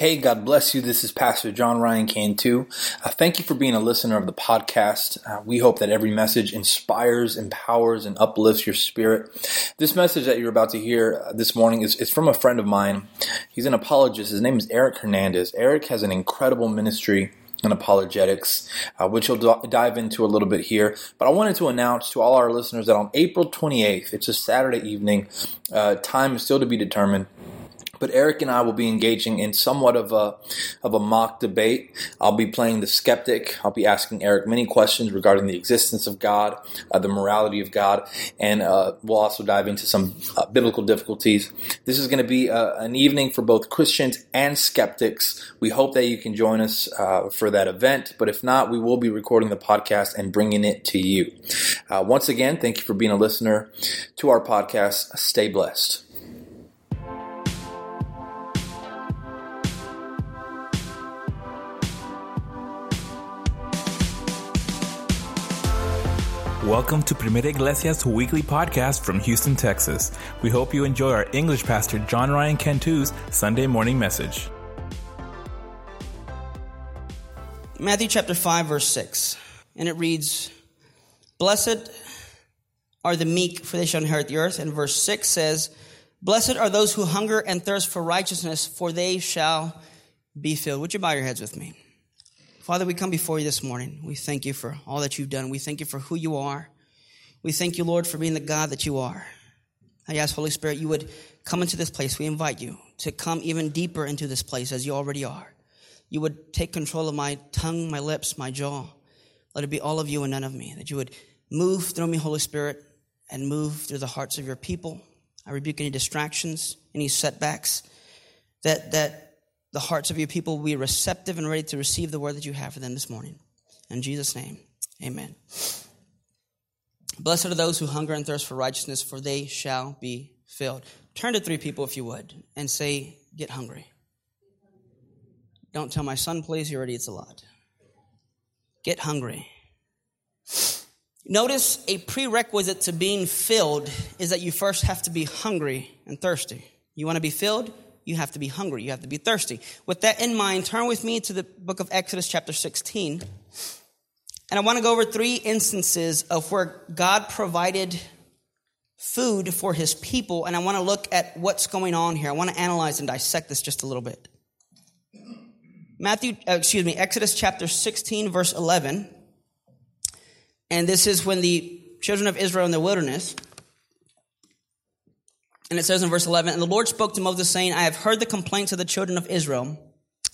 Hey, God bless you. This is Pastor John Ryan Cantu. Uh, thank you for being a listener of the podcast. Uh, we hope that every message inspires, empowers, and uplifts your spirit. This message that you're about to hear uh, this morning is, is from a friend of mine. He's an apologist. His name is Eric Hernandez. Eric has an incredible ministry and apologetics, uh, which we'll dive into a little bit here. But I wanted to announce to all our listeners that on April 28th, it's a Saturday evening, uh, time is still to be determined. But Eric and I will be engaging in somewhat of a of a mock debate. I'll be playing the skeptic. I'll be asking Eric many questions regarding the existence of God, uh, the morality of God, and uh, we'll also dive into some uh, biblical difficulties. This is going to be uh, an evening for both Christians and skeptics. We hope that you can join us uh, for that event. But if not, we will be recording the podcast and bringing it to you. Uh, once again, thank you for being a listener to our podcast. Stay blessed. Welcome to Primera Iglesia's weekly podcast from Houston, Texas. We hope you enjoy our English pastor John Ryan Cantu's Sunday morning message. Matthew chapter 5, verse 6. And it reads, Blessed are the meek, for they shall inherit the earth. And verse 6 says, Blessed are those who hunger and thirst for righteousness, for they shall be filled. Would you bow your heads with me? Father, we come before you this morning. We thank you for all that you've done. We thank you for who you are. We thank you, Lord, for being the God that you are. I ask, Holy Spirit, you would come into this place. We invite you to come even deeper into this place as you already are. You would take control of my tongue, my lips, my jaw. Let it be all of you and none of me. That you would move through me, Holy Spirit, and move through the hearts of your people. I rebuke any distractions, any setbacks. That, that the hearts of your people will be receptive and ready to receive the word that you have for them this morning. In Jesus' name, amen. Blessed are those who hunger and thirst for righteousness, for they shall be filled. Turn to three people, if you would, and say, Get hungry. Don't tell my son, please, he already eats a lot. Get hungry. Notice a prerequisite to being filled is that you first have to be hungry and thirsty. You want to be filled? You have to be hungry. You have to be thirsty. With that in mind, turn with me to the book of Exodus, chapter 16. And I want to go over three instances of where God provided food for his people. And I want to look at what's going on here. I want to analyze and dissect this just a little bit. Matthew, uh, excuse me, Exodus chapter 16, verse 11. And this is when the children of Israel in the wilderness and it says in verse 11, And the Lord spoke to Moses, saying, I have heard the complaints of the children of Israel.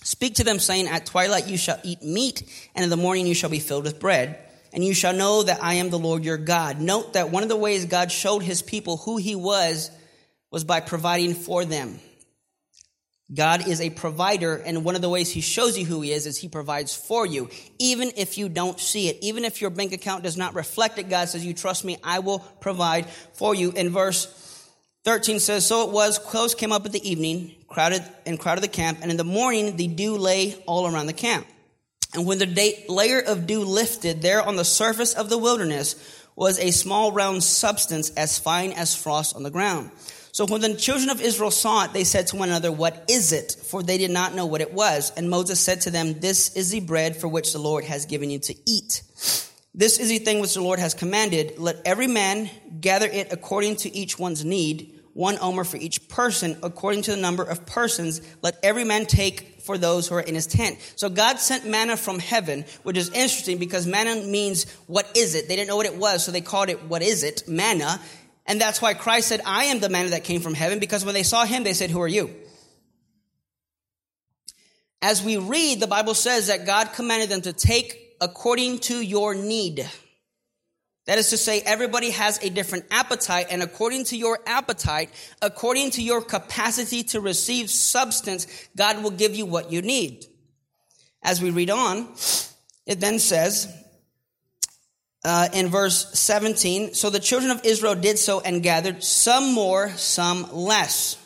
Speak to them, saying, At twilight you shall eat meat, and in the morning you shall be filled with bread. And you shall know that I am the Lord your God. Note that one of the ways God showed his people who he was was by providing for them. God is a provider, and one of the ways He shows you who He is is He provides for you, even if you don't see it. Even if your bank account does not reflect it, God says, You trust me, I will provide for you. In verse 13 says, So it was, close came up at the evening, crowded and crowded the camp, and in the morning the dew lay all around the camp. And when the day, layer of dew lifted, there on the surface of the wilderness was a small round substance as fine as frost on the ground. So when the children of Israel saw it, they said to one another, What is it? For they did not know what it was. And Moses said to them, This is the bread for which the Lord has given you to eat. This is the thing which the Lord has commanded. Let every man gather it according to each one's need one omer for each person, according to the number of persons. Let every man take for those who are in his tent. So God sent manna from heaven, which is interesting because manna means what is it? They didn't know what it was, so they called it what is it? Manna. And that's why Christ said, I am the manna that came from heaven, because when they saw him, they said, Who are you? As we read, the Bible says that God commanded them to take according to your need. That is to say, everybody has a different appetite, and according to your appetite, according to your capacity to receive substance, God will give you what you need. As we read on, it then says uh, in verse 17 So the children of Israel did so and gathered, some more, some less.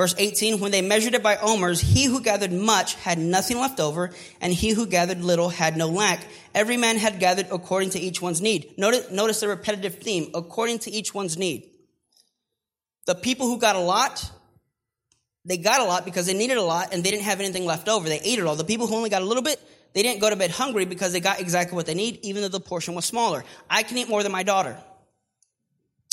Verse 18, when they measured it by omers, he who gathered much had nothing left over, and he who gathered little had no lack. Every man had gathered according to each one's need. Notice, notice the repetitive theme, according to each one's need. The people who got a lot they got a lot because they needed a lot and they didn't have anything left over. They ate it all. The people who only got a little bit, they didn't go to bed hungry because they got exactly what they need, even though the portion was smaller. I can eat more than my daughter.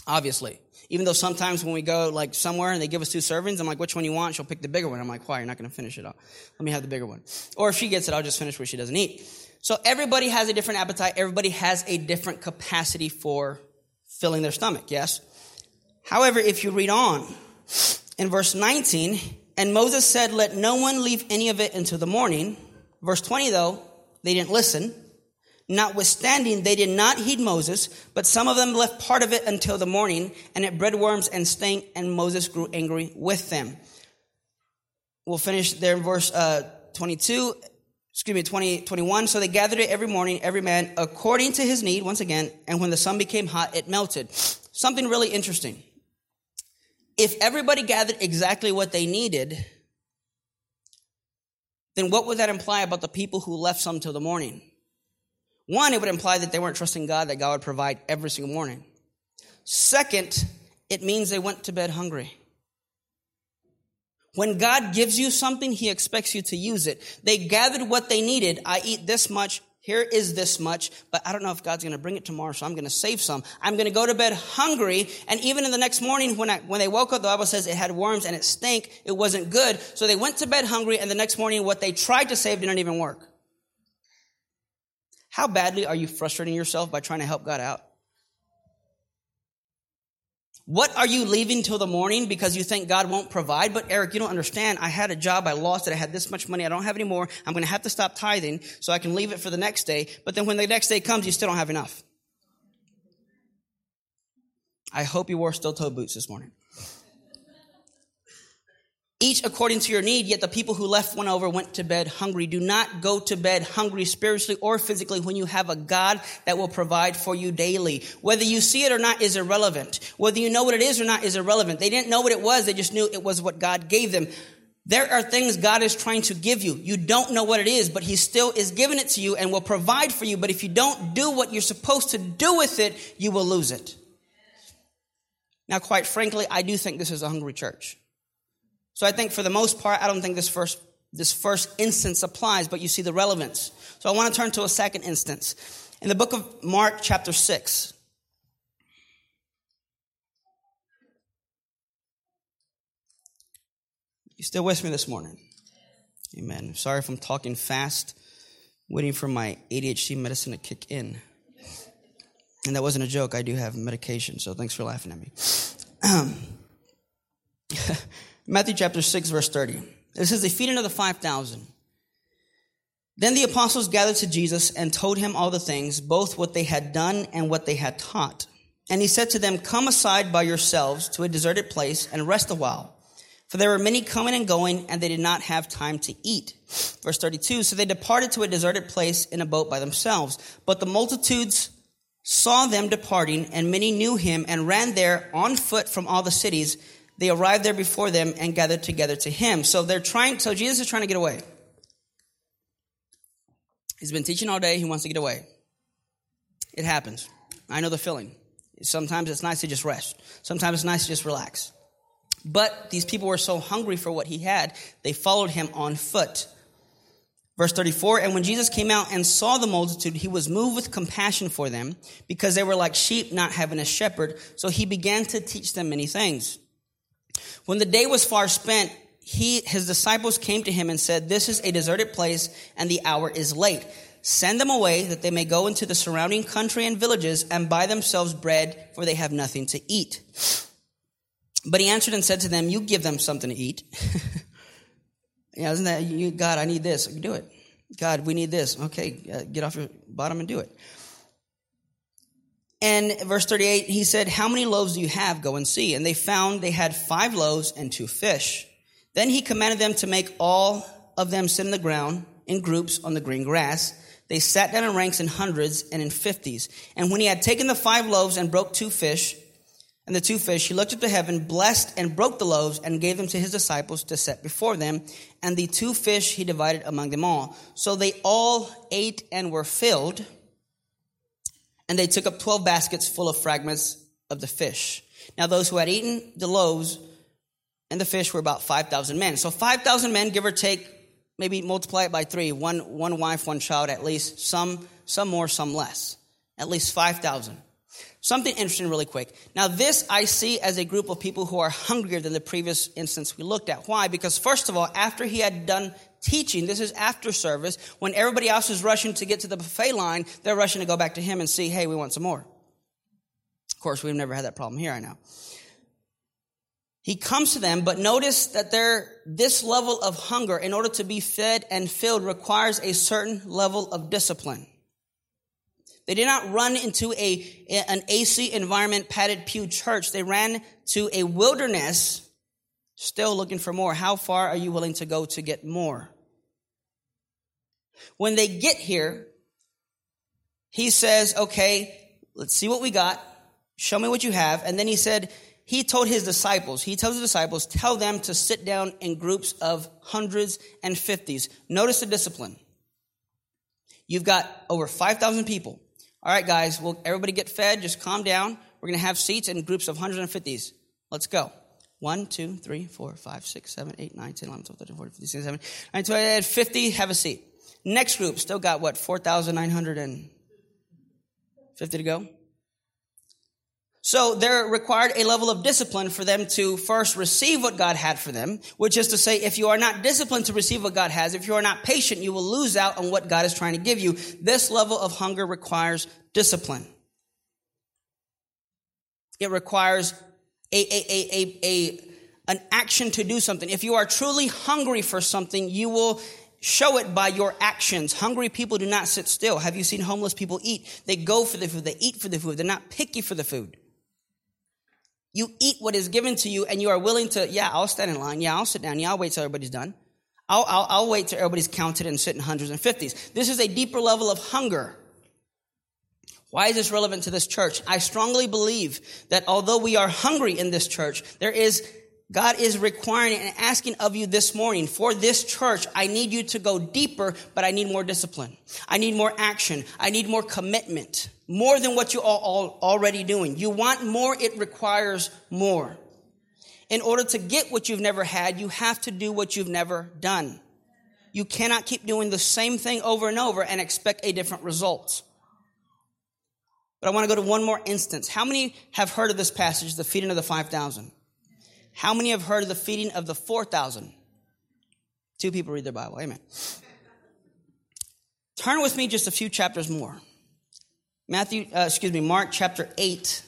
Obviously. Even though sometimes when we go like somewhere and they give us two servings, I'm like, which one you want? She'll pick the bigger one. I'm like, why? You're not going to finish it all. Let me have the bigger one. Or if she gets it, I'll just finish what she doesn't eat. So everybody has a different appetite. Everybody has a different capacity for filling their stomach. Yes. However, if you read on in verse 19, and Moses said, let no one leave any of it until the morning. Verse 20 though, they didn't listen. Notwithstanding, they did not heed Moses, but some of them left part of it until the morning, and it bred worms and stank, and Moses grew angry with them. We'll finish there in verse uh, 22, excuse me, 20, 21. So they gathered it every morning, every man according to his need, once again, and when the sun became hot, it melted. Something really interesting. If everybody gathered exactly what they needed, then what would that imply about the people who left some till the morning? One, it would imply that they weren't trusting God, that God would provide every single morning. Second, it means they went to bed hungry. When God gives you something, He expects you to use it. They gathered what they needed. I eat this much. Here is this much, but I don't know if God's going to bring it tomorrow, so I'm going to save some. I'm going to go to bed hungry, and even in the next morning when I, when they woke up, the Bible says it had worms and it stank. It wasn't good. So they went to bed hungry, and the next morning what they tried to save didn't even work. How badly are you frustrating yourself by trying to help God out? What are you leaving till the morning because you think God won't provide? But Eric, you don't understand. I had a job. I lost it. I had this much money. I don't have any more. I'm going to have to stop tithing so I can leave it for the next day. But then when the next day comes, you still don't have enough. I hope you wore steel toe boots this morning each according to your need, yet the people who left went over went to bed hungry. Do not go to bed hungry spiritually or physically when you have a God that will provide for you daily. Whether you see it or not is irrelevant. Whether you know what it is or not is irrelevant. They didn't know what it was, they just knew it was what God gave them. There are things God is trying to give you. You don't know what it is, but He still is giving it to you and will provide for you. But if you don't do what you're supposed to do with it, you will lose it. Now, quite frankly, I do think this is a hungry church. So I think for the most part, I don't think this first, this first instance applies, but you see the relevance. So I want to turn to a second instance. In the book of Mark, chapter 6. You still with me this morning? Amen. Sorry if I'm talking fast, waiting for my ADHD medicine to kick in. And that wasn't a joke. I do have medication, so thanks for laughing at me. Matthew chapter 6, verse 30. It says, the feeding of the 5,000. Then the apostles gathered to Jesus and told him all the things, both what they had done and what they had taught. And he said to them, Come aside by yourselves to a deserted place and rest a while. For there were many coming and going, and they did not have time to eat. Verse 32, so they departed to a deserted place in a boat by themselves. But the multitudes saw them departing, and many knew him and ran there on foot from all the cities they arrived there before them and gathered together to him. So they're trying, so Jesus is trying to get away. He's been teaching all day. He wants to get away. It happens. I know the feeling. Sometimes it's nice to just rest. Sometimes it's nice to just relax. But these people were so hungry for what he had, they followed him on foot. Verse 34, and when Jesus came out and saw the multitude, he was moved with compassion for them because they were like sheep not having a shepherd. So he began to teach them many things. When the day was far spent, he, his disciples came to him and said, This is a deserted place and the hour is late. Send them away that they may go into the surrounding country and villages and buy themselves bread, for they have nothing to eat. But he answered and said to them, You give them something to eat. yeah, isn't that, you, God, I need this. Do it. God, we need this. Okay, uh, get off your bottom and do it. And verse 38, he said, How many loaves do you have? Go and see. And they found they had five loaves and two fish. Then he commanded them to make all of them sit in the ground in groups on the green grass. They sat down in ranks in hundreds and in fifties. And when he had taken the five loaves and broke two fish, and the two fish, he looked up to heaven, blessed and broke the loaves, and gave them to his disciples to set before them. And the two fish he divided among them all. So they all ate and were filled and they took up 12 baskets full of fragments of the fish. Now those who had eaten the loaves and the fish were about 5,000 men. So 5,000 men, give or take, maybe multiply it by three. One, one wife, one child at least. Some, some more, some less. At least 5,000. Something interesting really quick. Now this I see as a group of people who are hungrier than the previous instance we looked at. Why? Because first of all, after he had done teaching, this is after service, when everybody else is rushing to get to the buffet line, they're rushing to go back to him and see, hey, we want some more. Of course, we've never had that problem here, I know. He comes to them, but notice that this level of hunger, in order to be fed and filled, requires a certain level of discipline. They did not run into a, an AC environment, padded pew church. They ran to a wilderness, still looking for more. How far are you willing to go to get more? When they get here, he says, okay, let's see what we got. Show me what you have. And then he said, he told his disciples, he tells the disciples, tell them to sit down in groups of hundreds and fifties. Notice the discipline. You've got over 5,000 people. All right, guys, well, everybody get fed. Just calm down. We're going to have seats in groups of hundreds and fifties. Let's go. 1, 2, 3, 4, 5, 6, 7, 8, 9, 10, 11, 12, 13, 14, 15, 16, 17, 19, 20, 50, have a seat. Next group, still got what, 4,950 to go? So there required a level of discipline for them to first receive what God had for them, which is to say, if you are not disciplined to receive what God has, if you are not patient, you will lose out on what God is trying to give you. This level of hunger requires discipline. It requires a, a, a, a, an action to do something. If you are truly hungry for something, you will show it by your actions. Hungry people do not sit still. Have you seen homeless people eat? They go for the food. They eat for the food. They're not picky for the food. You eat what is given to you and you are willing to, yeah, I'll stand in line. Yeah, I'll sit down. Yeah, I'll wait till everybody's done. I'll, I'll, I'll wait till everybody's counted and sit in hundreds and fifties. This is a deeper level of hunger. Why is this relevant to this church? I strongly believe that although we are hungry in this church, there is God is requiring and asking of you this morning for this church, I need you to go deeper, but I need more discipline. I need more action. I need more commitment more than what you are already doing. You want more, it requires more. In order to get what you've never had, you have to do what you've never done. You cannot keep doing the same thing over and over and expect a different result. But I want to go to one more instance. How many have heard of this passage, the feeding of the 5,000? How many have heard of the feeding of the 4,000? Two people read their Bible. Amen. Turn with me just a few chapters more. Matthew, uh, excuse me, Mark chapter 8.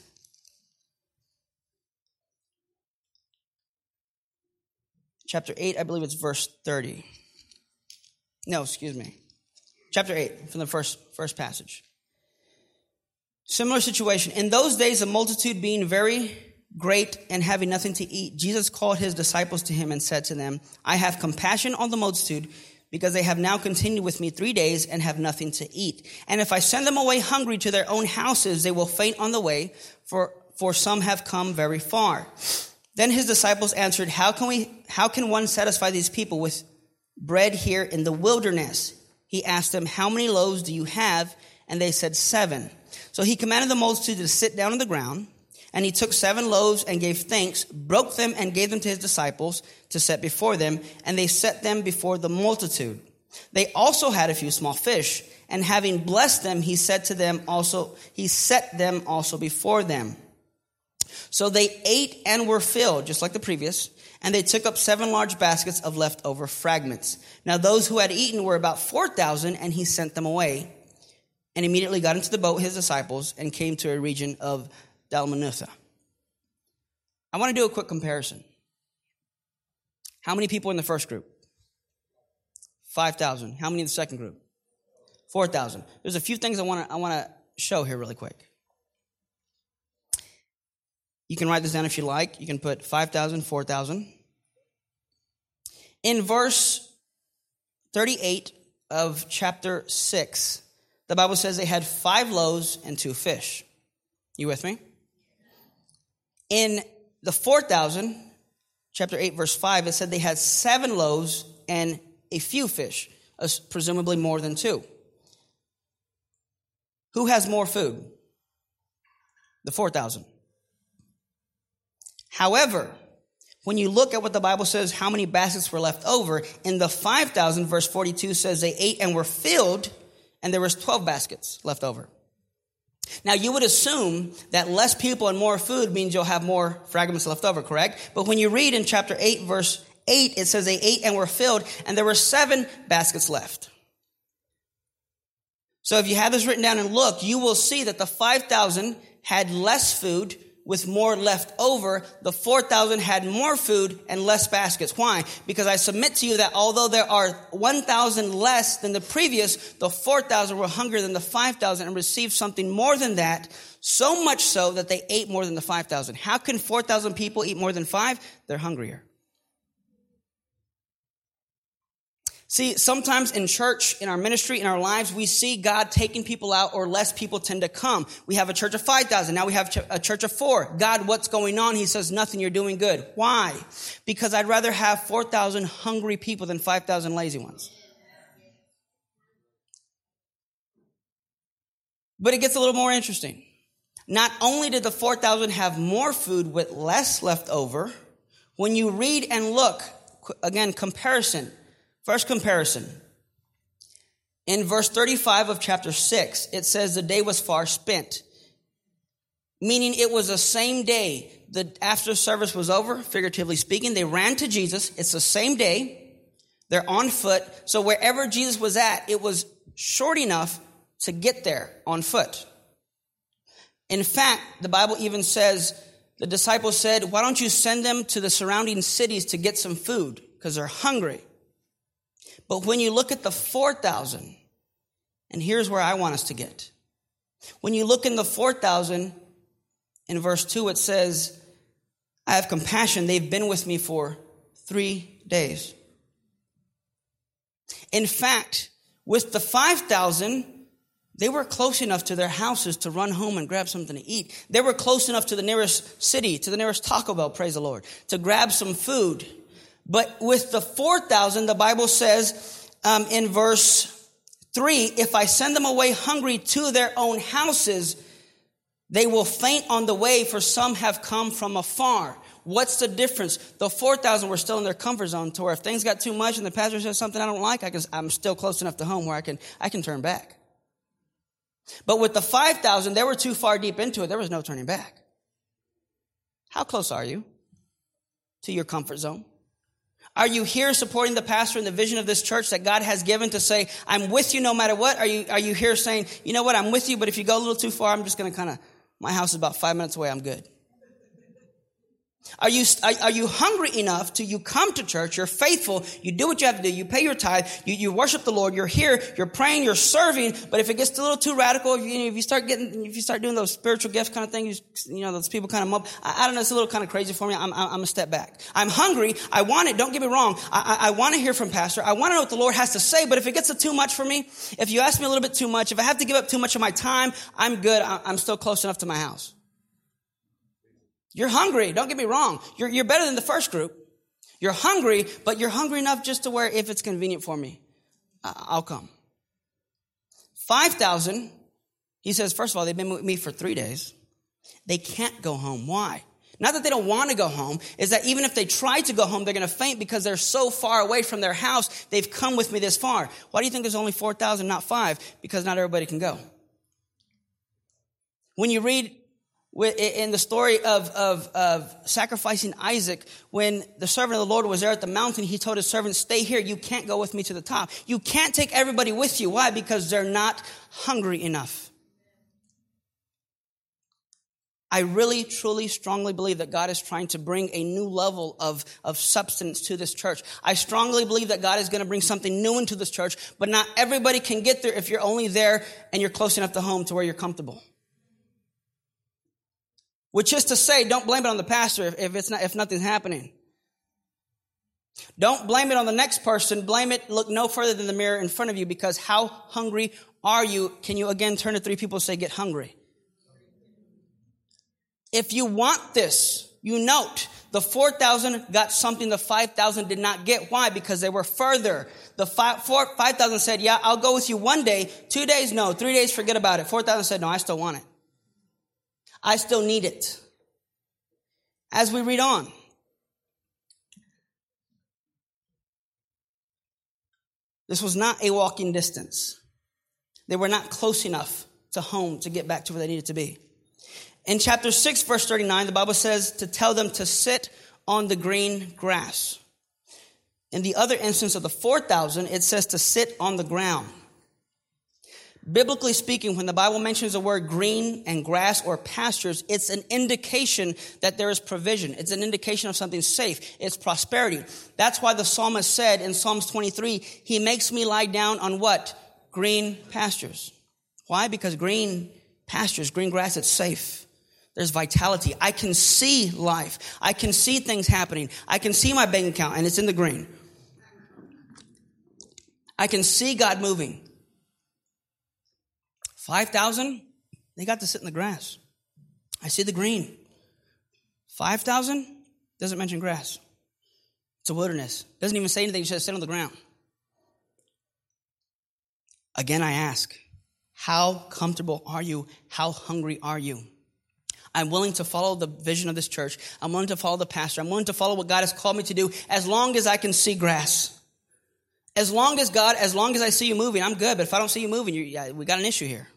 Chapter 8, I believe it's verse 30. No, excuse me. Chapter 8 from the first, first passage. Similar situation. In those days, the multitude being very great and having nothing to eat, Jesus called his disciples to him and said to them, I have compassion on the multitude because they have now continued with me three days and have nothing to eat. And if I send them away hungry to their own houses, they will faint on the way, for, for some have come very far. Then his disciples answered, how can we, how can one satisfy these people with bread here in the wilderness? He asked them, how many loaves do you have? And they said, seven. So he commanded the multitude to sit down on the ground. And he took seven loaves and gave thanks, broke them and gave them to his disciples to set before them, and they set them before the multitude. They also had a few small fish, and having blessed them, he said to them also, he set them also before them. So they ate and were filled, just like the previous, and they took up seven large baskets of leftover fragments. Now those who had eaten were about 4,000, and he sent them away, and immediately got into the boat, his disciples, and came to a region of Dalmanutha. I want to do a quick comparison. How many people in the first group? 5,000. How many in the second group? 4,000. There's a few things I want to I want to show here really quick. You can write this down if you like. You can put 5,000, 4,000. In verse 38 of chapter 6, the Bible says they had five loaves and two fish. You with me? In the 4,000, chapter 8, verse 5, it said they had seven loaves and a few fish, presumably more than two. Who has more food? The 4,000. However, when you look at what the Bible says, how many baskets were left over, in the 5,000, verse 42 says they ate and were filled, and there was 12 baskets left over. Now you would assume that less people and more food means you'll have more fragments left over, correct? But when you read in chapter 8, verse 8, it says they ate and were filled, and there were seven baskets left. So if you have this written down and look, you will see that the 5,000 had less food with more left over. The 4,000 had more food and less baskets. Why? Because I submit to you that although there are 1,000 less than the previous, the 4,000 were hungrier than the 5,000 and received something more than that. So much so that they ate more than the 5,000. How can 4,000 people eat more than five? They're hungrier. See, sometimes in church, in our ministry, in our lives, we see God taking people out or less people tend to come. We have a church of 5,000. Now we have a church of four. God, what's going on? He says, nothing. You're doing good. Why? Because I'd rather have 4,000 hungry people than 5,000 lazy ones. But it gets a little more interesting. Not only did the 4,000 have more food with less left over, when you read and look, again, comparison, First comparison. In verse 35 of chapter 6, it says the day was far spent. Meaning it was the same day. The after service was over, figuratively speaking. They ran to Jesus. It's the same day. They're on foot. So wherever Jesus was at, it was short enough to get there on foot. In fact, the Bible even says, the disciples said, why don't you send them to the surrounding cities to get some food? Because they're hungry. But when you look at the 4,000, and here's where I want us to get. When you look in the 4,000, in verse 2, it says, I have compassion. They've been with me for three days. In fact, with the 5,000, they were close enough to their houses to run home and grab something to eat. They were close enough to the nearest city, to the nearest Taco Bell, praise the Lord, to grab some food. But with the 4,000, the Bible says um, in verse 3 if I send them away hungry to their own houses, they will faint on the way, for some have come from afar. What's the difference? The 4,000 were still in their comfort zone to where if things got too much and the pastor says something I don't like, I can, I'm still close enough to home where I can, I can turn back. But with the 5,000, they were too far deep into it. There was no turning back. How close are you to your comfort zone? Are you here supporting the pastor and the vision of this church that God has given to say, I'm with you no matter what? Are you, are you here saying, you know what, I'm with you, but if you go a little too far, I'm just going to kind of, my house is about five minutes away, I'm good. Are you, are, you hungry enough to you come to church, you're faithful, you do what you have to do, you pay your tithe, you, you worship the Lord, you're here, you're praying, you're serving, but if it gets a little too radical, if you, if you start getting, if you start doing those spiritual gifts kind of things, you know, those people kind of mob, I, I, don't know, it's a little kind of crazy for me, I'm, I'm, I'm a step back. I'm hungry, I want it, don't get me wrong, I, I, I want to hear from pastor, I want to know what the Lord has to say, but if it gets too much for me, if you ask me a little bit too much, if I have to give up too much of my time, I'm good, I'm still close enough to my house. You're hungry. Don't get me wrong. You're, you're better than the first group. You're hungry, but you're hungry enough just to where if it's convenient for me, I'll come. 5,000, he says, first of all, they've been with me for three days. They can't go home. Why? Not that they don't want to go home, is that even if they try to go home, they're going to faint because they're so far away from their house. They've come with me this far. Why do you think there's only 4,000, not five? Because not everybody can go. When you read in the story of, of, of sacrificing Isaac, when the servant of the Lord was there at the mountain, he told his servant, stay here. You can't go with me to the top. You can't take everybody with you. Why? Because they're not hungry enough. I really, truly, strongly believe that God is trying to bring a new level of, of substance to this church. I strongly believe that God is going to bring something new into this church, but not everybody can get there if you're only there and you're close enough to home to where you're comfortable. Which is to say, don't blame it on the pastor if, it's not, if nothing's happening. Don't blame it on the next person. Blame it, look no further than the mirror in front of you because how hungry are you? Can you again turn to three people and say, get hungry? If you want this, you note the 4,000 got something the 5,000 did not get. Why? Because they were further. The 5,000 said, yeah, I'll go with you one day. Two days, no. Three days, forget about it. 4,000 said, no, I still want it. I still need it. As we read on, this was not a walking distance. They were not close enough to home to get back to where they needed to be. In chapter 6, verse 39, the Bible says to tell them to sit on the green grass. In the other instance of the 4,000, it says to sit on the ground. Biblically speaking, when the Bible mentions the word green and grass or pastures, it's an indication that there is provision. It's an indication of something safe. It's prosperity. That's why the psalmist said in Psalms 23, he makes me lie down on what? Green pastures. Why? Because green pastures, green grass, it's safe. There's vitality. I can see life. I can see things happening. I can see my bank account and it's in the green. I can see God moving. 5,000, they got to sit in the grass. I see the green. 5,000 doesn't mention grass. It's a wilderness. Doesn't even say anything, it says sit on the ground. Again, I ask, how comfortable are you? How hungry are you? I'm willing to follow the vision of this church. I'm willing to follow the pastor. I'm willing to follow what God has called me to do as long as I can see grass. As long as God, as long as I see you moving, I'm good. But if I don't see you moving, you, yeah, we got an issue here.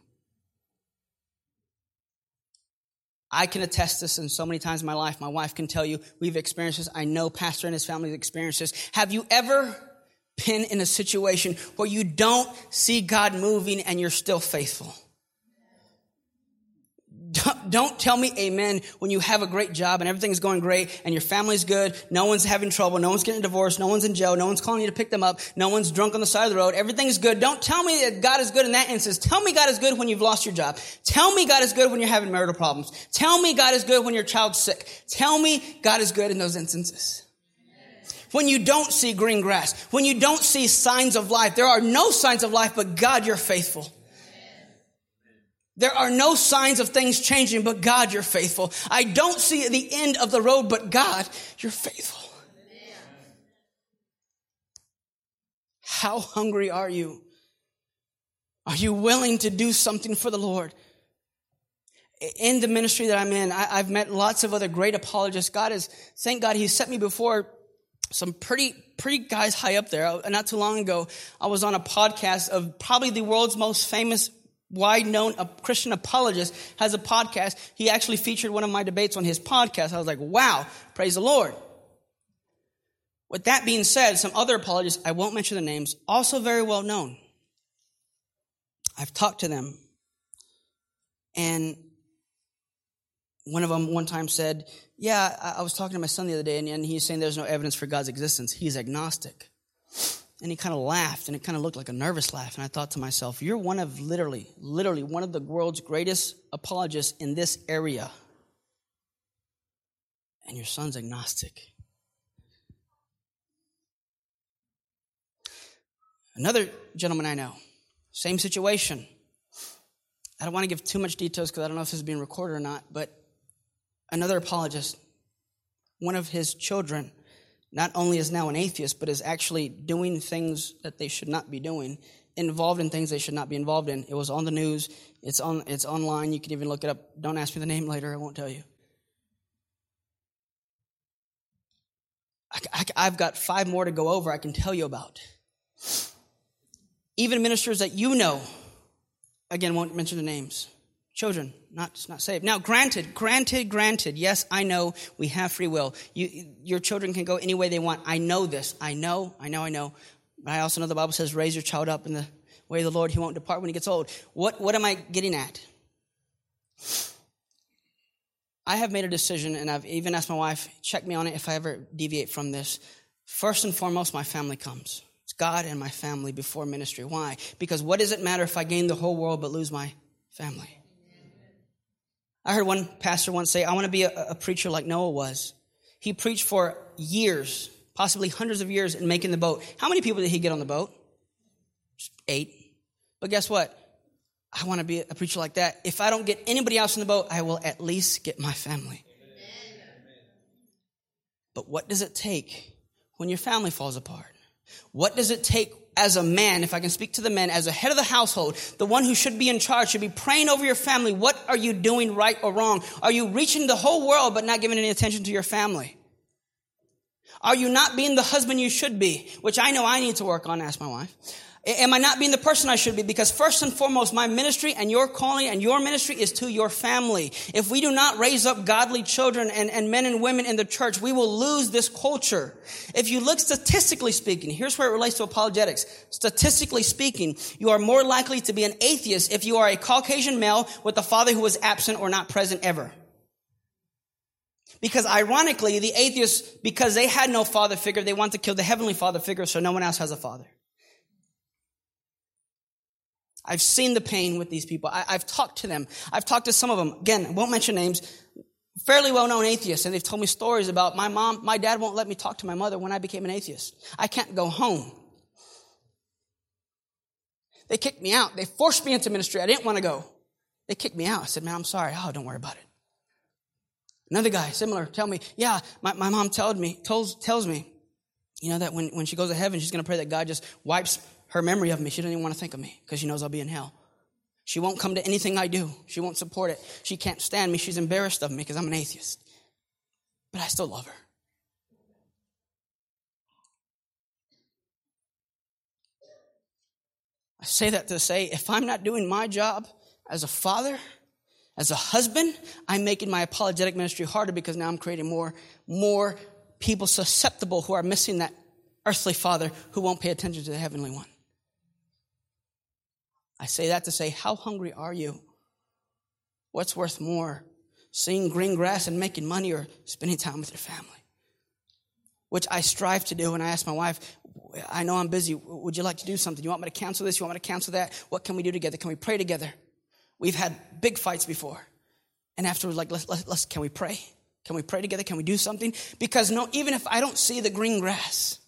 I can attest this in so many times in my life. My wife can tell you we've experienced this. I know Pastor and his family have experienced this. Have you ever been in a situation where you don't see God moving and you're still faithful? Don't tell me amen when you have a great job and everything's going great and your family's good. No one's having trouble. No one's getting divorced. No one's in jail. No one's calling you to pick them up. No one's drunk on the side of the road. Everything's good. Don't tell me that God is good in that instance. Tell me God is good when you've lost your job. Tell me God is good when you're having marital problems. Tell me God is good when your child's sick. Tell me God is good in those instances. When you don't see green grass, when you don't see signs of life, there are no signs of life, but God, you're faithful. There are no signs of things changing, but God, you're faithful. I don't see the end of the road, but God, you're faithful. How hungry are you? Are you willing to do something for the Lord? In the ministry that I'm in, I, have met lots of other great apologists. God is, thank God, He set me before some pretty, pretty guys high up there. Not too long ago, I was on a podcast of probably the world's most famous wide known Christian apologist, has a podcast. He actually featured one of my debates on his podcast. I was like, wow, praise the Lord. With that being said, some other apologists, I won't mention the names, also very well known. I've talked to them. And one of them one time said, Yeah, I was talking to my son the other day, and he's saying there's no evidence for God's existence. He's agnostic. And he kind of laughed, and it kind of looked like a nervous laugh. And I thought to myself, You're one of literally, literally one of the world's greatest apologists in this area. And your son's agnostic. Another gentleman I know, same situation. I don't want to give too much details because I don't know if this is being recorded or not, but another apologist, one of his children not only is now an atheist, but is actually doing things that they should not be doing, involved in things they should not be involved in. It was on the news. It's on. It's online. You can even look it up. Don't ask me the name later. I won't tell you. I, have got five more to go over. I can tell you about. Even ministers that you know. Again, won't mention the names. Children, not, not saved. Now, granted, granted, granted, yes, I know we have free will. You, your children can go any way they want. I know this. I know, I know, I know. But I also know the Bible says, raise your child up in the way of the Lord. He won't depart when he gets old. What, what am I getting at? I have made a decision, and I've even asked my wife, check me on it if I ever deviate from this. First and foremost, my family comes. It's God and my family before ministry. Why? Because what does it matter if I gain the whole world but lose my family? I heard one pastor once say, I want to be a, a preacher like Noah was. He preached for years, possibly hundreds of years in making the boat. How many people did he get on the boat? Eight. But guess what? I want to be a preacher like that. If I don't get anybody else in the boat, I will at least get my family. But what does it take when your family falls apart? What does it take as a man, if I can speak to the men, as a head of the household, the one who should be in charge, should be praying over your family. What are you doing right or wrong? Are you reaching the whole world but not giving any attention to your family? Are you not being the husband you should be? Which I know I need to work on, ask my wife. Am I not being the person I should be? Because first and foremost, my ministry and your calling and your ministry is to your family. If we do not raise up godly children and, and men and women in the church, we will lose this culture. If you look statistically speaking, here's where it relates to apologetics. Statistically speaking, you are more likely to be an atheist if you are a Caucasian male with a father who was absent or not present ever. Because ironically, the atheists, because they had no father figure, they want to kill the heavenly father figure so no one else has a father. I've seen the pain with these people. I, have talked to them. I've talked to some of them. Again, I won't mention names. Fairly well-known atheists, and they've told me stories about my mom, my dad won't let me talk to my mother when I became an atheist. I can't go home. They kicked me out. They forced me into ministry. I didn't want to go. They kicked me out. I said, man, I'm sorry. Oh, don't worry about it. Another guy, similar, tell me, yeah, my, my mom told me, tells, tells me, you know, that when, when she goes to heaven, she's going to pray that God just wipes her memory of me. She doesn't even want to think of me because she knows I'll be in hell. She won't come to anything I do. She won't support it. She can't stand me. She's embarrassed of me because I'm an atheist. But I still love her. I say that to say if I'm not doing my job as a father, as a husband, I'm making my apologetic ministry harder because now I'm creating more, more people susceptible who are missing that earthly father who won't pay attention to the heavenly one. I say that to say, how hungry are you? What's worth more? Seeing green grass and making money or spending time with your family? Which I strive to do. And I ask my wife, I know I'm busy. Would you like to do something? You want me to cancel this? You want me to cancel that? What can we do together? Can we pray together? We've had big fights before. And afterwards, like, let's, let's, can we pray? Can we pray together? Can we do something? Because no, even if I don't see the green grass,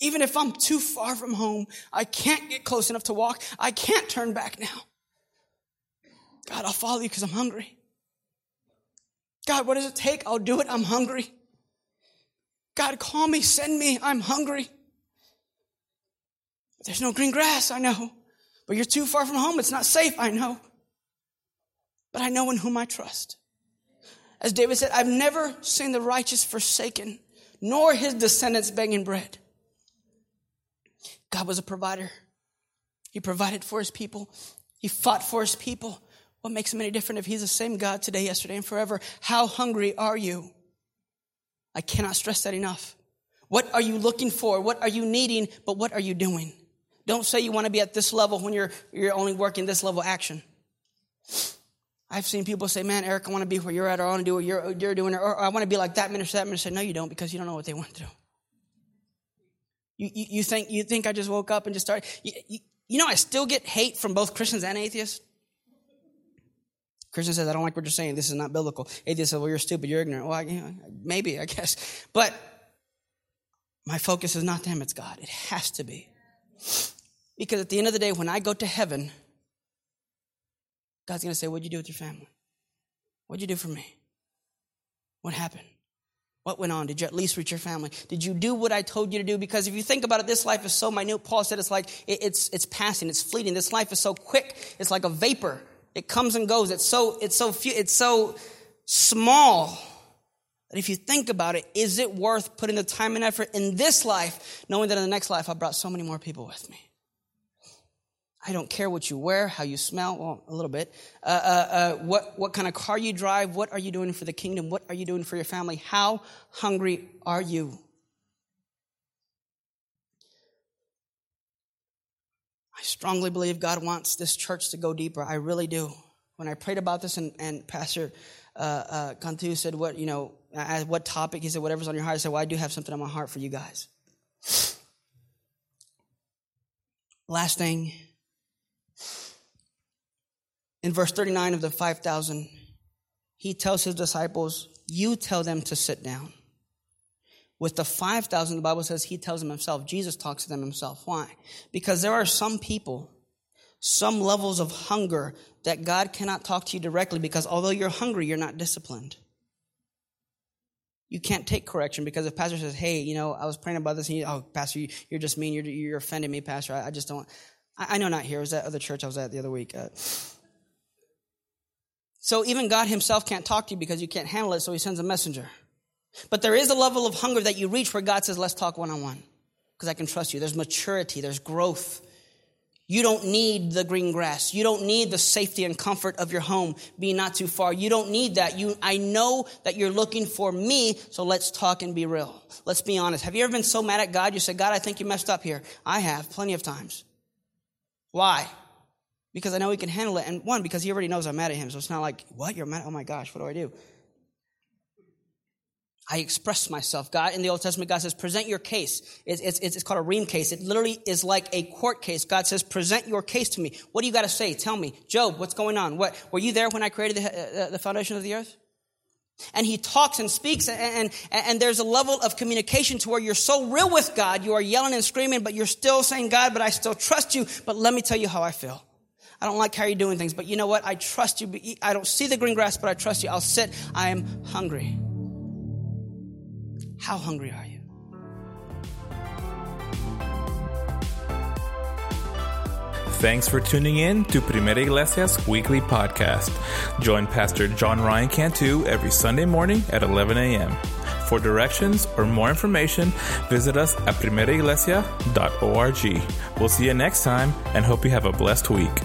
Even if I'm too far from home, I can't get close enough to walk. I can't turn back now. God, I'll follow you because I'm hungry. God, what does it take? I'll do it. I'm hungry. God, call me, send me. I'm hungry. There's no green grass, I know. But you're too far from home. It's not safe, I know. But I know in whom I trust. As David said, I've never seen the righteous forsaken, nor his descendants begging bread. God was a provider. He provided for his people. He fought for his people. What makes him any different if he's the same God today, yesterday, and forever? How hungry are you? I cannot stress that enough. What are you looking for? What are you needing? But what are you doing? Don't say you want to be at this level when you're, you're only working this level action. I've seen people say, man, Eric, I want to be where you're at, or I want to do what you're, you're doing, or I want to be like that minister, that minister. No, you don't, because you don't know what they want to do. You, you, you, think, you think I just woke up and just started? You, you, you know, I still get hate from both Christians and atheists. Christian says, I don't like what you're saying. This is not biblical. Atheist says, well, you're stupid. You're ignorant. Well, I, you know, maybe, I guess. But my focus is not them, it's God. It has to be. Because at the end of the day, when I go to heaven, God's going to say, What'd you do with your family? What'd you do for me? What happened? What went on? Did you at least reach your family? Did you do what I told you to do? Because if you think about it, this life is so minute. Paul said it's like, it, it's, it's passing, it's fleeting. This life is so quick. It's like a vapor. It comes and goes. It's so, it's so few, it's so small that if you think about it, is it worth putting the time and effort in this life, knowing that in the next life I brought so many more people with me? I don't care what you wear, how you smell, well, a little bit. Uh, uh, uh, what, what kind of car you drive, what are you doing for the kingdom, what are you doing for your family, how hungry are you? I strongly believe God wants this church to go deeper. I really do. When I prayed about this, and, and Pastor uh, uh, Cantu said, "What you know? what topic?" He said, "Whatever's on your heart." I said, "Well, I do have something on my heart for you guys." Last thing, in verse 39 of the 5,000, he tells his disciples, You tell them to sit down. With the 5,000, the Bible says he tells them himself. Jesus talks to them himself. Why? Because there are some people, some levels of hunger that God cannot talk to you directly because although you're hungry, you're not disciplined. You can't take correction because if pastor says, "Hey, you know, I was praying about this," and you, "Oh, pastor, you, are just mean. You're, you're offending me, pastor. I, I just don't." I, I, know not here. It was that other church I was at the other week. Uh, So even God himself can't talk to you because you can't handle it, so he sends a messenger. But there is a level of hunger that you reach where God says, let's talk one on one. Because I can trust you. There's maturity, there's growth. You don't need the green grass. You don't need the safety and comfort of your home being not too far. You don't need that. You, I know that you're looking for me, so let's talk and be real. Let's be honest. Have you ever been so mad at God? You said, God, I think you messed up here. I have plenty of times. Why? Because I know he can handle it. And one, because he already knows I'm mad at him. So it's not like, what? You're mad? Oh my gosh, what do I do? I express myself. God, in the Old Testament, God says, present your case. It's, it's, it's called a ream case. It literally is like a court case. God says, present your case to me. What do you got to say? Tell me. Job, what's going on? What, were you there when I created the, uh, the foundation of the earth? And he talks and speaks and, and, and there's a level of communication to where you're so real with God, you are yelling and screaming, but you're still saying, God, but I still trust you. But let me tell you how I feel. I don't like how you're doing things, but you know what? I trust you. I don't see the green grass, but I trust you. I'll sit. I am hungry. How hungry are you? Thanks for tuning in to Primera Iglesia's weekly podcast. Join Pastor John Ryan Cantu every Sunday morning at 11 a.m. For directions or more information, visit us at primeraiglesia.org. We'll see you next time and hope you have a blessed week.